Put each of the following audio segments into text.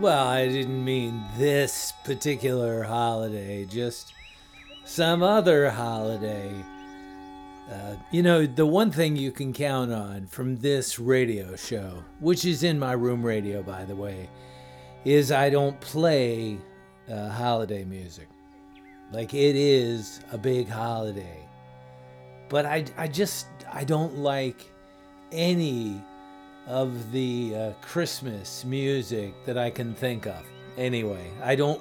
Well, I didn't mean this particular holiday, just some other holiday. Uh, you know, the one thing you can count on from this radio show, which is in my room radio, by the way, is I don't play uh, holiday music. Like, it is a big holiday. But I, I just, I don't like any of the uh, Christmas music that I can think of. Anyway, I don't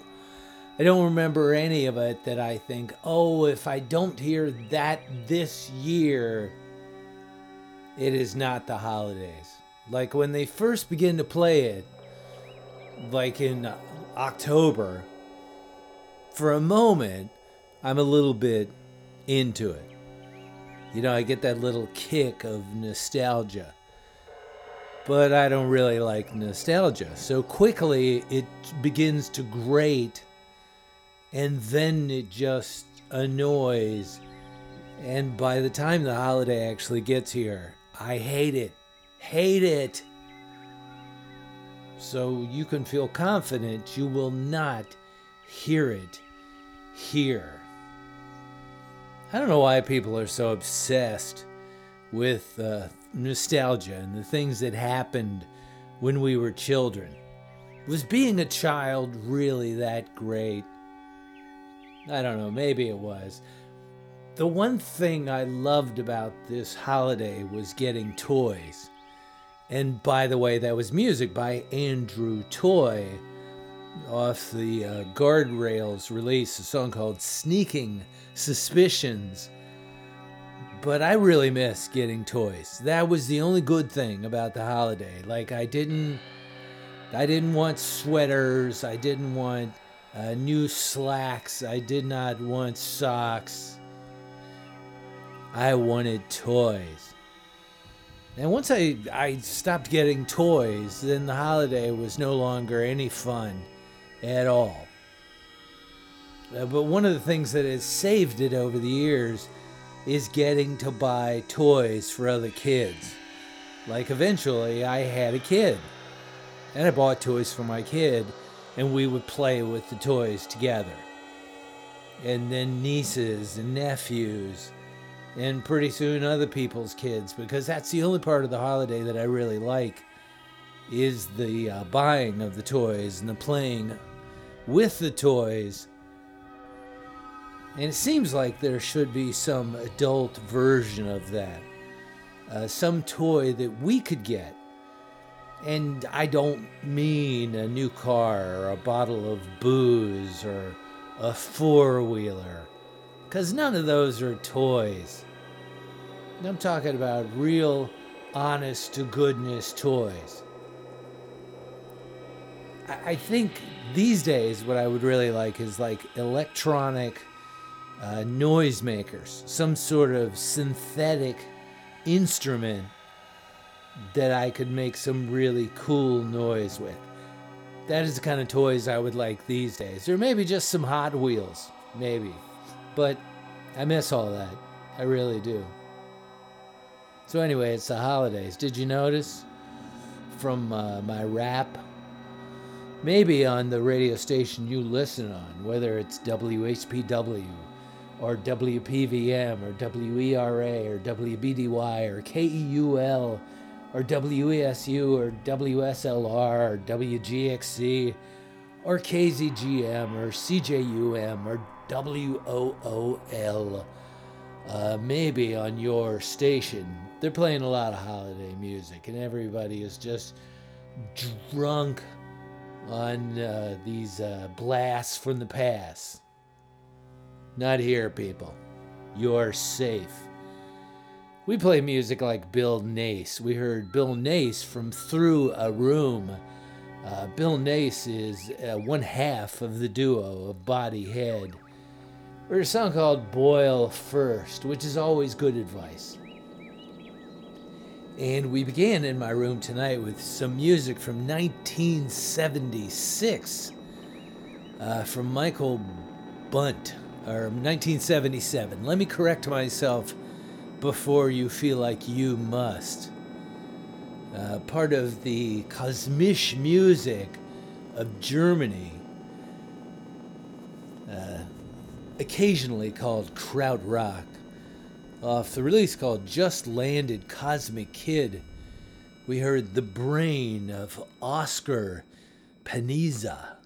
I don't remember any of it that I think, "Oh, if I don't hear that this year, it is not the holidays." Like when they first begin to play it like in October, for a moment, I'm a little bit into it. You know, I get that little kick of nostalgia. But I don't really like nostalgia. So quickly it begins to grate and then it just annoys. And by the time the holiday actually gets here, I hate it. Hate it. So you can feel confident you will not hear it here. I don't know why people are so obsessed with uh, nostalgia and the things that happened when we were children. Was being a child really that great? I don't know, maybe it was. The one thing I loved about this holiday was getting toys. And by the way, that was music by Andrew Toy off the uh, Guardrails release, a song called Sneaking Suspicions. But I really miss getting toys. That was the only good thing about the holiday. Like I didn't I didn't want sweaters, I didn't want uh, new slacks, I did not want socks. I wanted toys. And once I, I stopped getting toys, then the holiday was no longer any fun at all. Uh, but one of the things that has saved it over the years is getting to buy toys for other kids. Like eventually, I had a kid, and I bought toys for my kid, and we would play with the toys together. And then nieces and nephews, and pretty soon other people's kids, because that's the only part of the holiday that I really like is the uh, buying of the toys and the playing with the toys. And it seems like there should be some adult version of that. Uh, some toy that we could get. And I don't mean a new car or a bottle of booze or a four wheeler, because none of those are toys. I'm talking about real, honest to goodness toys. I think these days what I would really like is like electronic uh, noisemakers, some sort of synthetic instrument that I could make some really cool noise with. That is the kind of toys I would like these days. Or maybe just some Hot Wheels, maybe. But I miss all that. I really do. So, anyway, it's the holidays. Did you notice from uh, my rap maybe on the radio station you listen on, whether it's WHPW or WPVM or WERA or WBDY or KEUL or WESU or WSLR or WGXC or KZGM or CJUM or WOOL. Uh, maybe on your station, they're playing a lot of holiday music, and everybody is just drunk on uh, these uh, blasts from the past. Not here, people. You're safe. We play music like Bill Nace. We heard Bill Nace from Through a Room. Uh, Bill Nace is uh, one half of the duo of Body Head. We a song called Boil First, which is always good advice. And we began in my room tonight with some music from 1976 uh, from Michael Bundt, or 1977. Let me correct myself before you feel like you must. uh, part of the kosmisch music of Germany, uh, occasionally called krautrock, off the release called Just Landed Cosmic Kid. We heard The Brain of Oskar Panizza.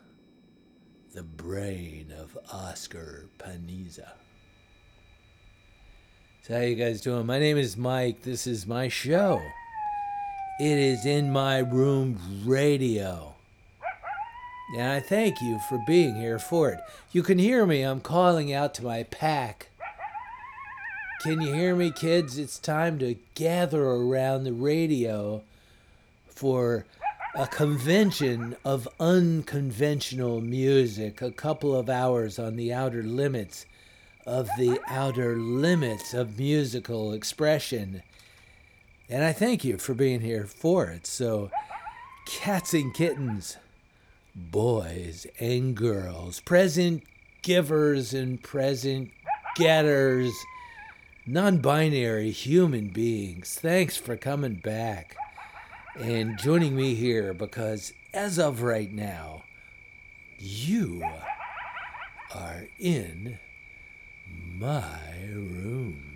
The Brain of Oskar Panizza. So how you guys doing? My name is Mike. This is my show. It is in my room radio. And I thank you for being here for it. You can hear me. I'm calling out to my pack. Can you hear me, kids? It's time to gather around the radio for a convention of unconventional music, a couple of hours on the outer limits of the outer limits of musical expression. And I thank you for being here for it. So, cats and kittens, boys and girls, present givers and present getters, non binary human beings, thanks for coming back and joining me here because as of right now, you are in my room.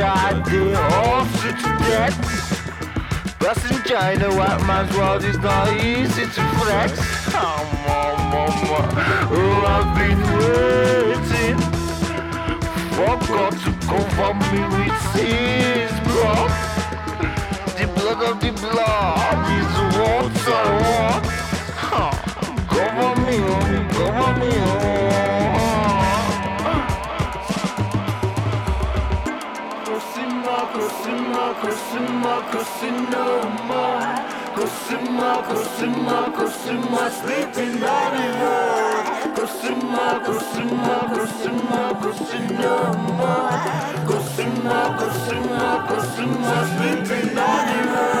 They all sit to death? Passenger in the white man's world is not easy to flex. Oh, mama, oh, I've been waiting for God to cover me with His blood. The blood of the blood is want. Huh. Cover me, oh, cover me, oh. Cosima, Cosinoma. Cosima, Cosima, Cosima, sleeping anymore. Cosima, Cosima, Cosima, Cosinoma. Cosima, Cosima, Cosima, sleeping anymore. Hip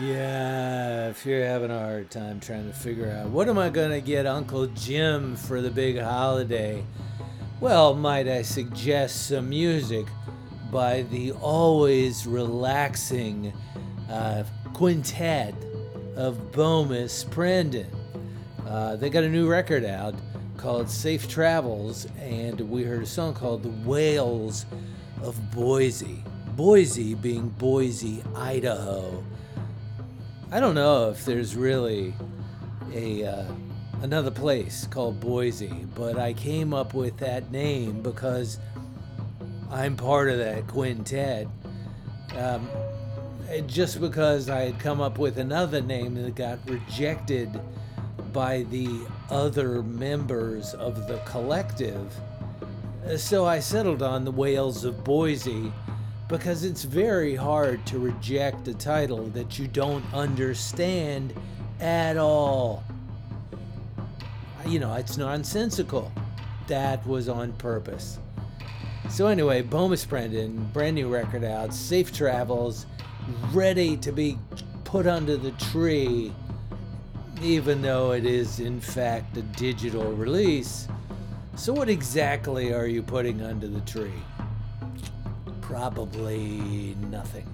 Yeah, if you're having a hard time trying to figure out what am I going to get Uncle Jim for the big holiday, well, might I suggest some music by the always relaxing uh, quintet of Bomis Prendin. Uh, they got a new record out called Safe Travels, and we heard a song called The Whales of Boise. Boise being Boise, Idaho. I don't know if there's really a uh, another place called Boise, but I came up with that name because I'm part of that quintet. Um, just because I had come up with another name that got rejected by the other members of the collective. So I settled on the Whales of Boise because it's very hard to reject a title that you don't understand at all. You know, it's nonsensical. That was on purpose. So, anyway, Bomis Prendin, brand new record out, Safe Travels, ready to be put under the tree, even though it is, in fact, a digital release. So, what exactly are you putting under the tree? Probably nothing.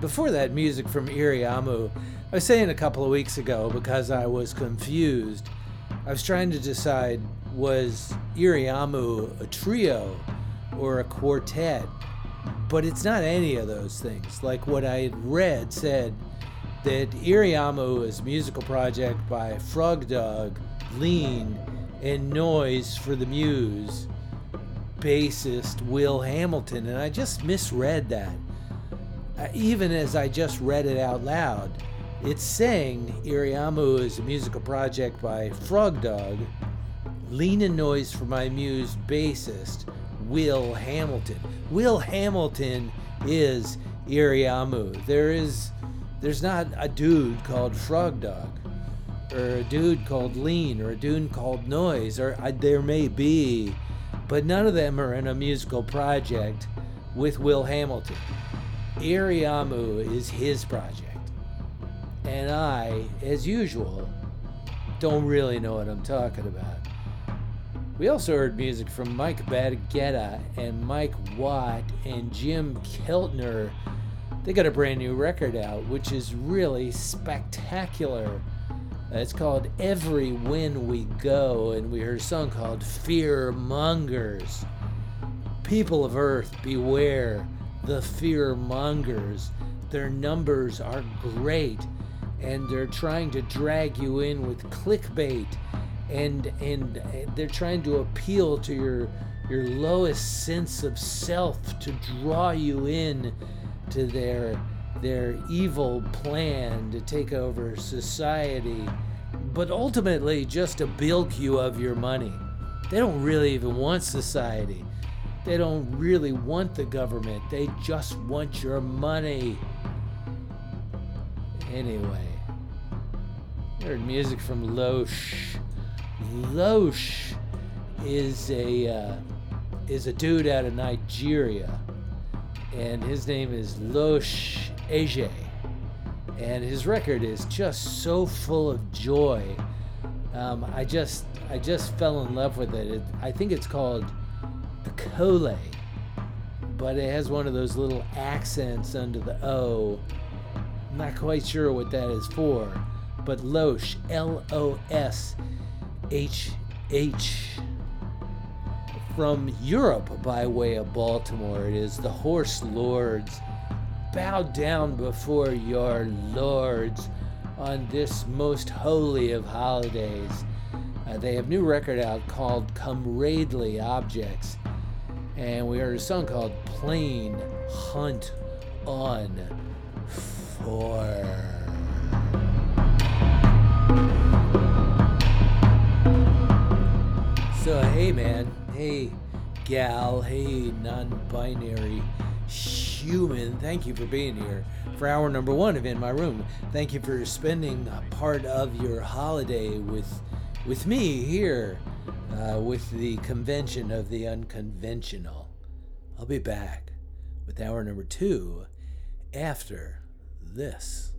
Before that, music from Iriamu. I was saying a couple of weeks ago because I was confused. I was trying to decide was Iriamu a trio or a quartet? But it's not any of those things. Like what I had read said that Iriamu is a musical project by Frog Dog, Lean, and Noise for the Muse bassist Will Hamilton, and I just misread that. Even as I just read it out loud, it's saying Iriamu is a musical project by Frog Dog, Lean and Noise for my muse bassist Will Hamilton. Will Hamilton is Iriamu. There is, there's not a dude called Frog Dog, or a dude called Lean, or a dude called Noise, or uh, there may be but none of them are in a musical project with Will Hamilton. Iriamu is his project. And I, as usual, don't really know what I'm talking about. We also heard music from Mike Baggetta and Mike Watt and Jim Keltner. They got a brand new record out, which is really spectacular. Uh, it's called Every When We Go, and we heard a song called Fearmongers. People of Earth, beware the fear mongers. Their numbers are great, and they're trying to drag you in with clickbait, and and they're trying to appeal to your your lowest sense of self to draw you in to their their evil plan to take over society, but ultimately just to bilk you of your money. They don't really even want society. They don't really want the government. They just want your money. Anyway, heard music from Loshh. Loshh is a uh, is a dude out of Nigeria, and his name is Loshh Eje. And his record is just so full of joy. Um, I just I just fell in love with it. it I think it's called Akole, but it has one of those little accents under the O. I'm not quite sure what that is for, but Loshh, L O S H H, from Europe by way of Baltimore. It is the Horse Lords bow down before your lords on this most holy of holidays. Uh, they have new record out called Comradely Objects, and we heard a song called Plain Hunt on Four. So hey man, hey gal, hey non-binary human. Thank you for being here for hour number one of In My Room. Thank you for spending a part of your holiday with with me here uh, with the convention of the unconventional. I'll be back with hour number two after this.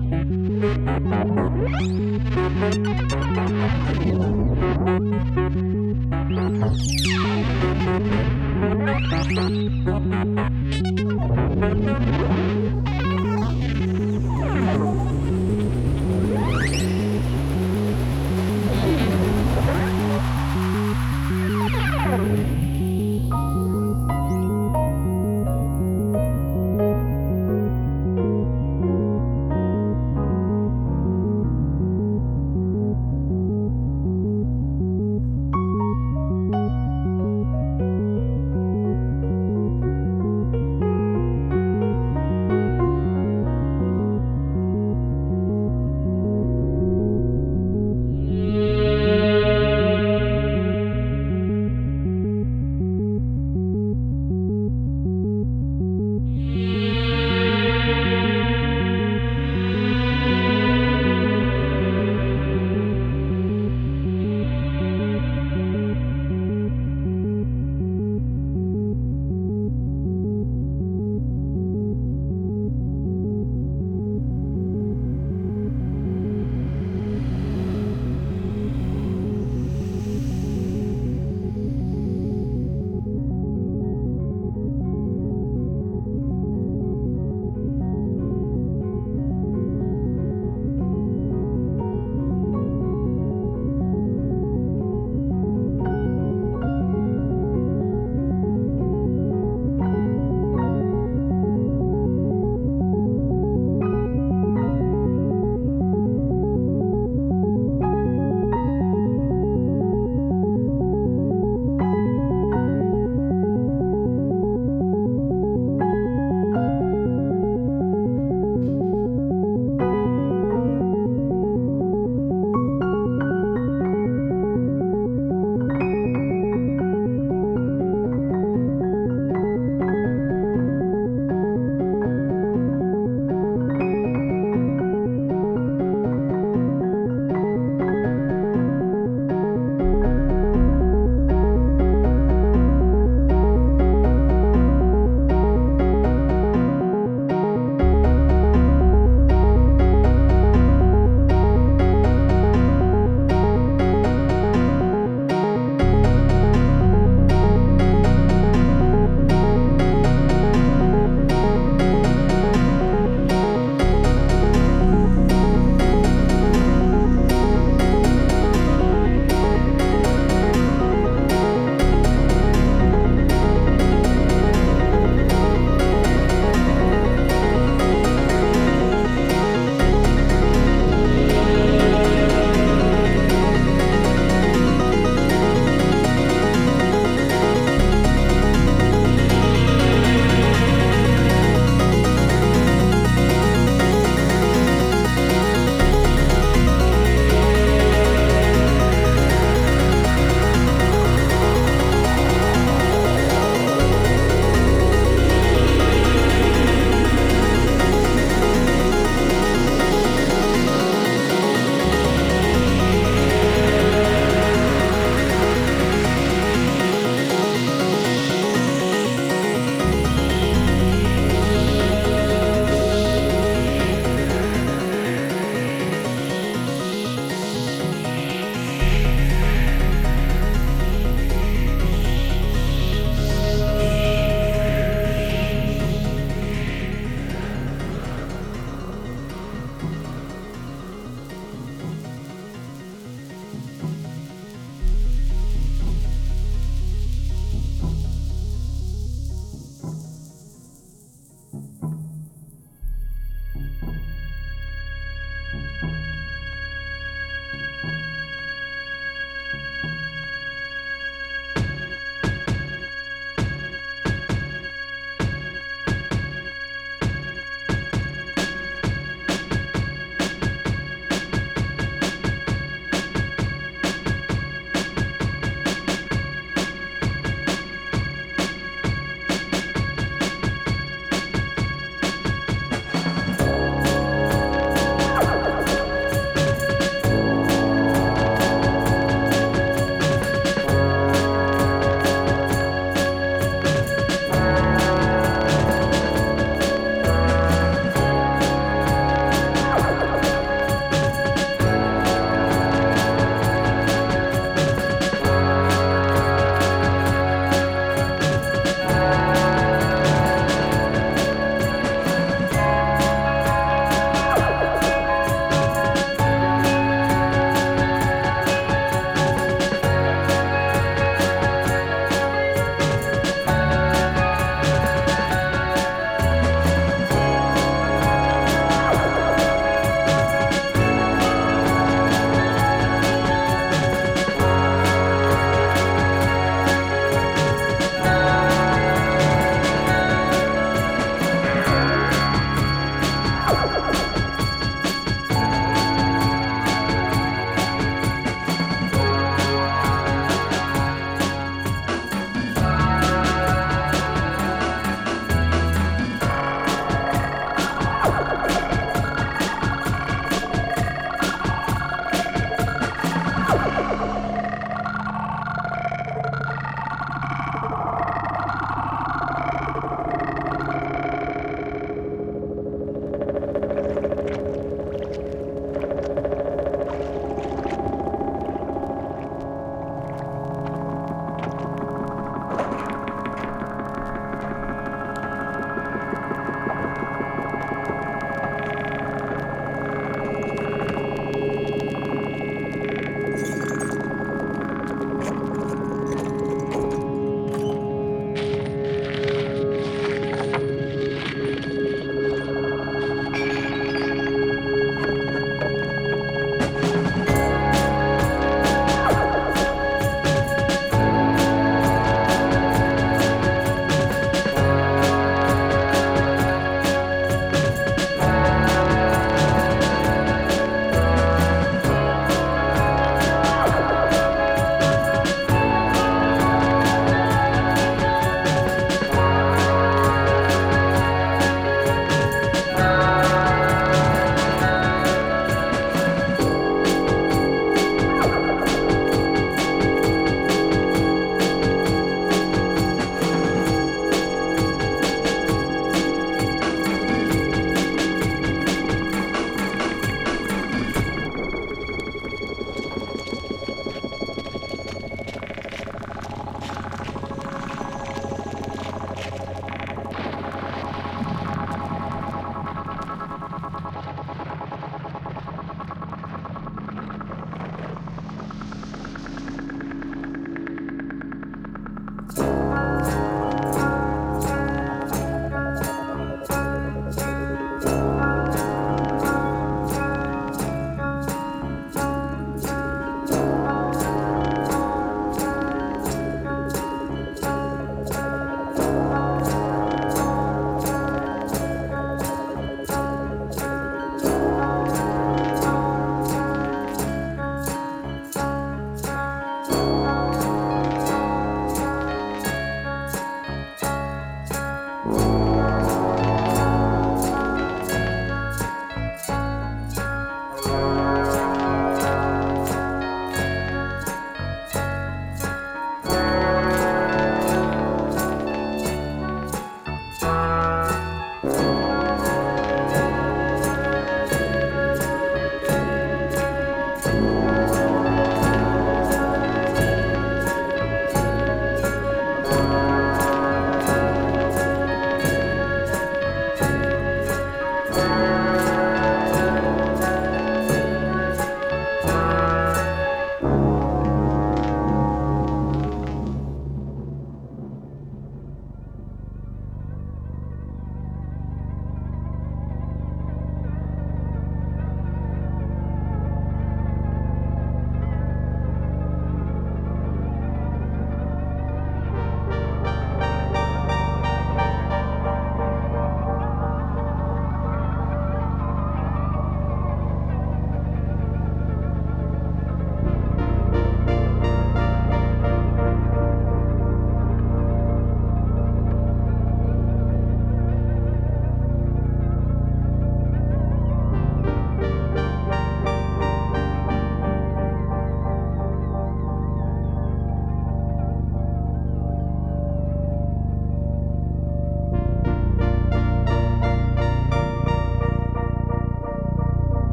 Thank you.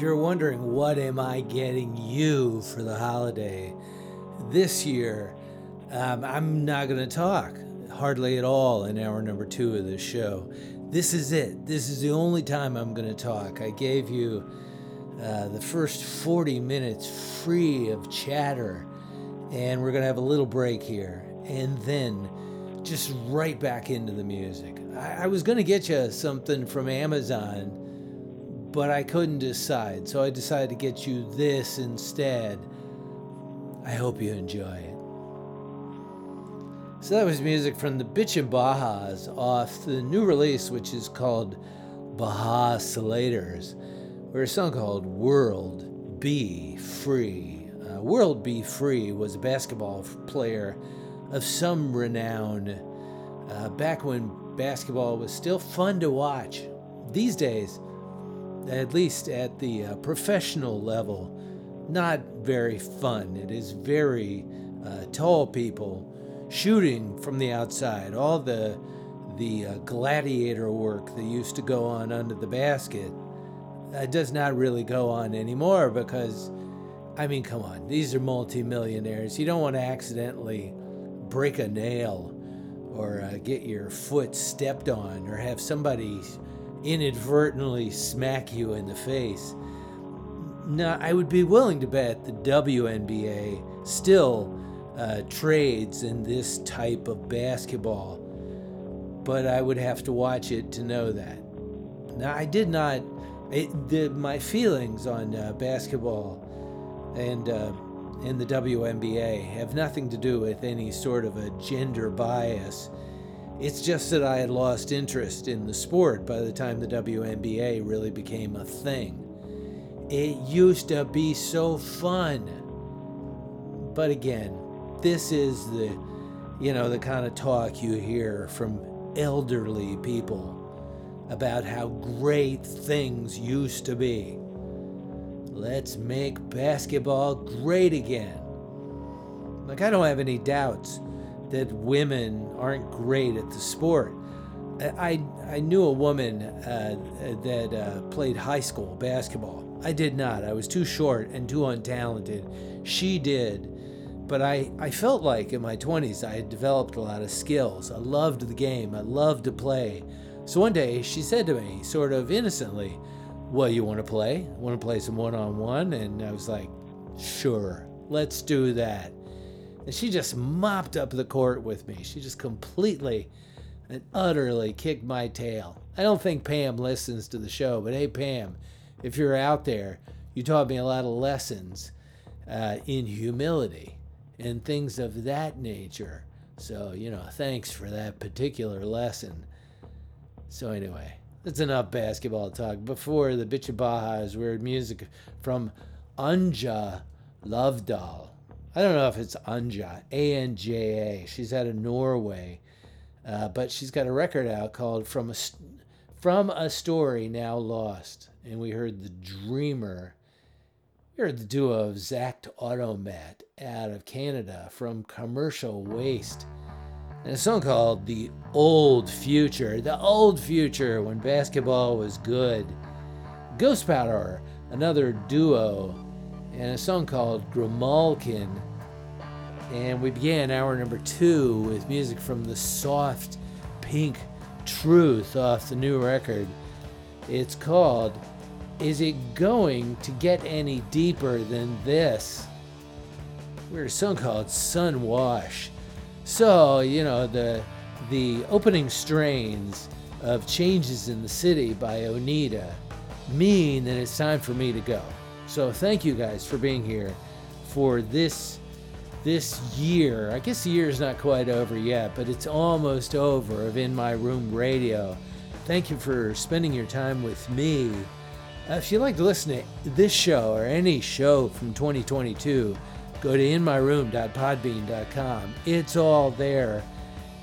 If you're wondering what am I getting you for the holiday this year, um, I'm not going to talk hardly at all in hour number two of this show. This is it. This is the only time I'm going to talk. I gave you uh, the first 40 minutes free of chatter, and we're going to have a little break here, and then just right back into the music. I, I was going to get you something from Amazon, but I couldn't decide, so I decided to get you this instead. I hope you enjoy it. So that was music from the Bitchin' Bajas off the new release, which is called Bajascillators, or a song called World B. Free. Uh, World B. Free was a basketball player of some renown uh, back when basketball was still fun to watch. These days, at least at the uh, professional level, not very fun. It is very uh, tall people shooting from the outside. All the the uh, gladiator work that used to go on under the basket uh, does not really go on anymore because, I mean, come on, these are multimillionaires. You don't want to accidentally break a nail or uh, get your foot stepped on or have somebody inadvertently smack you in the face. Now, I would be willing to bet the WNBA still uh, trades in this type of basketball, but I would have to watch it to know that. Now, I did not. It, the, my feelings on uh, basketball and uh, in the WNBA have nothing to do with any sort of a gender bias. It's just that I had lost interest in the sport by the time the WNBA really became a thing. It used to be so fun. But again, this is the you know the kind of talk you hear from elderly people about how great things used to be. Let's make basketball great again. Like, I don't have any doubts that women aren't great at the sport. I, I knew a woman uh, that uh, played high school basketball. I did not. I was too short and too untalented. She did. But I, I felt like in my 20s I had developed a lot of skills. I loved the game, I loved to play. So one day she said to me, sort of innocently, Well, you want to play? Want to play some one on one? And I was like, Sure, let's do that. And she just mopped up the court with me. She just completely and utterly kicked my tail. I don't think Pam listens to the show, but hey, Pam, if you're out there, you taught me a lot of lessons. uh, in humility and things of that nature. So, you know, thanks for that particular lesson. So, anyway, that's enough basketball talk. Before the Bitchin' Bajas, we heard music from Anja Lauvdal. I don't know if it's Anja, A N J A. She's out of Norway, uh, but she's got a record out called "From a From a Story Now Lost," and we heard the Dreamer. We heard the duo of Automaat out of Canada from Commercial Waste, and a song called "The Old Future." The old future when basketball was good. Ghost Power, another duo and a song called Grimalkin. And we began hour number two with music from the soft pink truth off the new record. It's called Is It Going to Get Any Deeper Than This? We're a song called Sun Wash. So, you know, the the opening strains of Changes in the City by Oneida mean that it's time for me to go. So thank you guys for being here for this this year. I guess the year is not quite over yet, but it's almost over of In My Room Radio. Thank you for spending your time with me. Uh, if you'd like to listen to this show or any show from 2022, go to inmyroom.podbean.com. It's all there.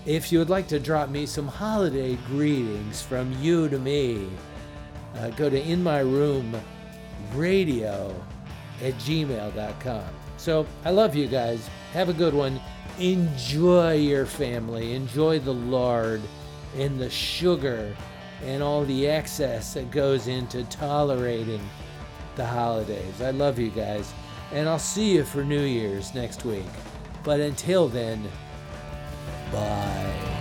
If you would like to drop me some holiday greetings from you to me, uh, go to inmyroom.com radio at gmail.com. So I love you guys. Have a good one. Enjoy your family. Enjoy the lard and the sugar and all the excess that goes into tolerating the holidays. I love you guys. And I'll see you for New Year's next week. But until then, bye.